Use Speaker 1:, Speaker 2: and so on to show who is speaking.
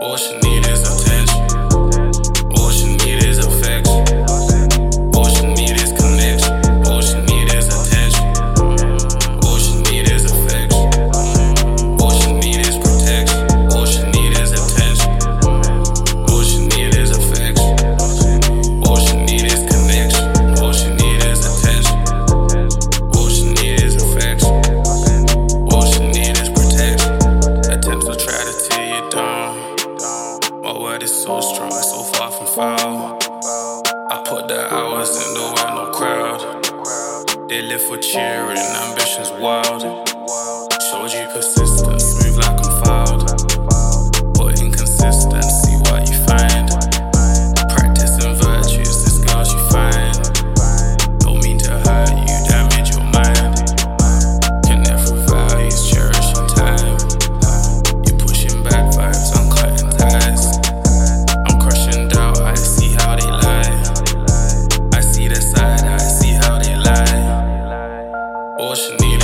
Speaker 1: 我是你的手机。So far from foul. I put the hours in, though ain't no crowd. They live for cheering, ambitions wild. 我是
Speaker 2: 你